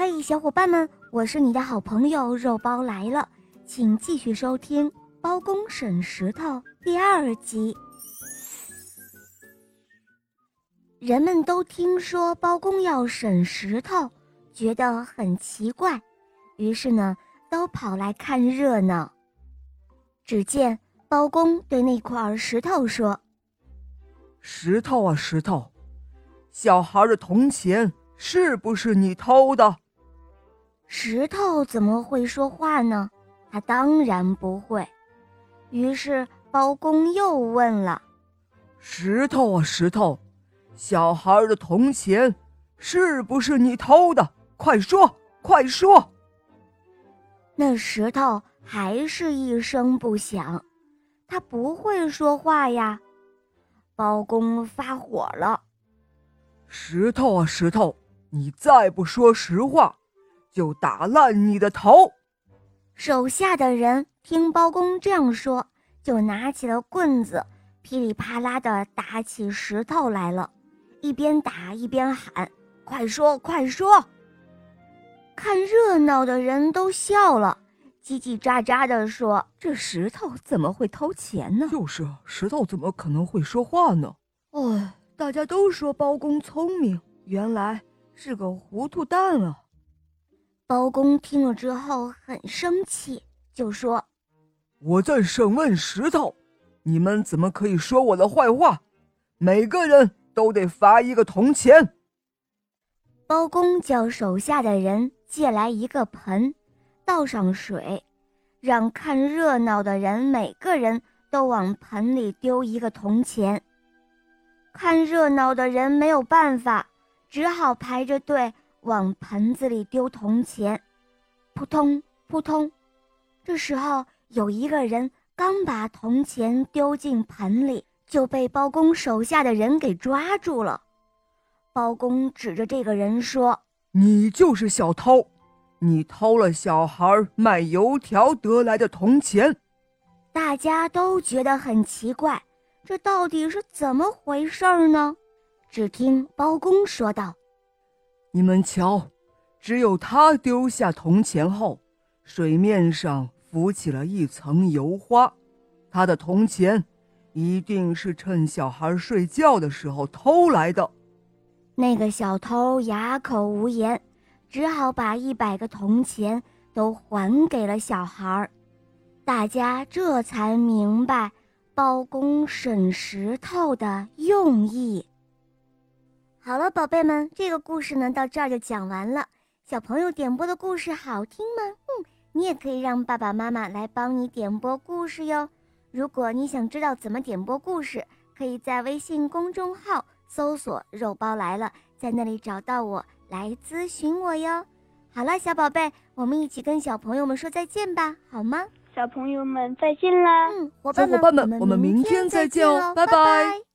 嘿，小伙伴们，我是你的好朋友肉包来了，请继续收听《包公审石头》第二集。人们都听说包公要审石头，觉得很奇怪，于是呢，都跑来看热闹。只见包公对那块石头说：“石头啊，石头，小孩的铜钱是不是你偷的？”石头怎么会说话呢？他当然不会。于是包公又问了：“石头啊，石头，小孩的铜钱是不是你偷的？快说，快说！”那石头还是一声不响，他不会说话呀。包公发火了：“石头啊，石头，你再不说实话！”就打烂你的头！手下的人听包公这样说，就拿起了棍子，噼里啪啦的打起石头来了，一边打一边喊：“快说，快说！”看热闹的人都笑了，叽叽喳喳的说：“这石头怎么会偷钱呢？就是石头怎么可能会说话呢？哎，大家都说包公聪明，原来是个糊涂蛋啊！”包公听了之后很生气，就说：“我在审问石头，你们怎么可以说我的坏话？每个人都得罚一个铜钱。”包公叫手下的人借来一个盆，倒上水，让看热闹的人每个人都往盆里丢一个铜钱。看热闹的人没有办法，只好排着队。往盆子里丢铜钱，扑通扑通。这时候有一个人刚把铜钱丢进盆里，就被包公手下的人给抓住了。包公指着这个人说：“你就是小偷，你偷了小孩卖油条得来的铜钱。”大家都觉得很奇怪，这到底是怎么回事呢？只听包公说道。你们瞧，只有他丢下铜钱后，水面上浮起了一层油花。他的铜钱一定是趁小孩睡觉的时候偷来的。那个小偷哑口无言，只好把一百个铜钱都还给了小孩。大家这才明白包公审石头的用意。好了，宝贝们，这个故事呢到这儿就讲完了。小朋友点播的故事好听吗？嗯，你也可以让爸爸妈妈来帮你点播故事哟。如果你想知道怎么点播故事，可以在微信公众号搜索“肉包来了”，在那里找到我来咨询我哟。好了，小宝贝，我们一起跟小朋友们说再见吧，好吗？小朋友们再见啦！嗯，小伙伴们，我们明天再见哦，拜拜。